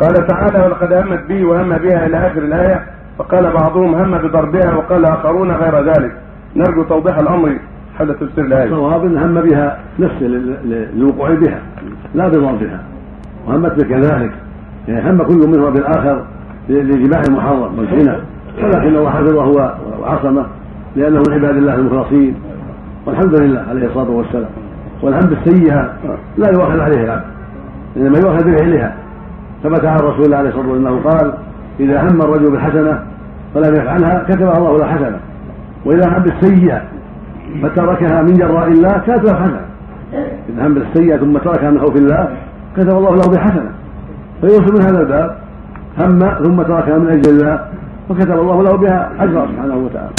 قال تعالى ولقد همت به وهم بها إلى آخر الآية. فقال بعضهم هم بضربها وقال آخرون غير ذلك. نرجو توضيح الأمر حول تفسير الآية. الصواب هم بها نفسه للوقوع بها لا بضربها وهمت به كذلك يعني هم كل منهما بالآخر لجماع المحرم والزنا. ولكن الله حفظه وعصمه لأنه من عباد الله المخلصين. والحمد لله عليه الصلاة والسلام. والهم بالسيئة لا يؤاخذ عليه العبد. إنما يؤاخذ بفعلها. ثبت عن رسول الله عليه الصلاة والسلام إنه قال إذا هم الرجل بالحسنة فلم يفعلها كتبها الله له حسنة. وإذا هم بالسيئة فتركها من جراء الله كانت له حسنة. إذا هم بالسيئة ثم تركها من خوف الله كتب الله له بحسنة. فيوصل من هذا الباب هم ثم تركها من أجل الله وكتب الله له بها أجرا سبحانه وتعالى.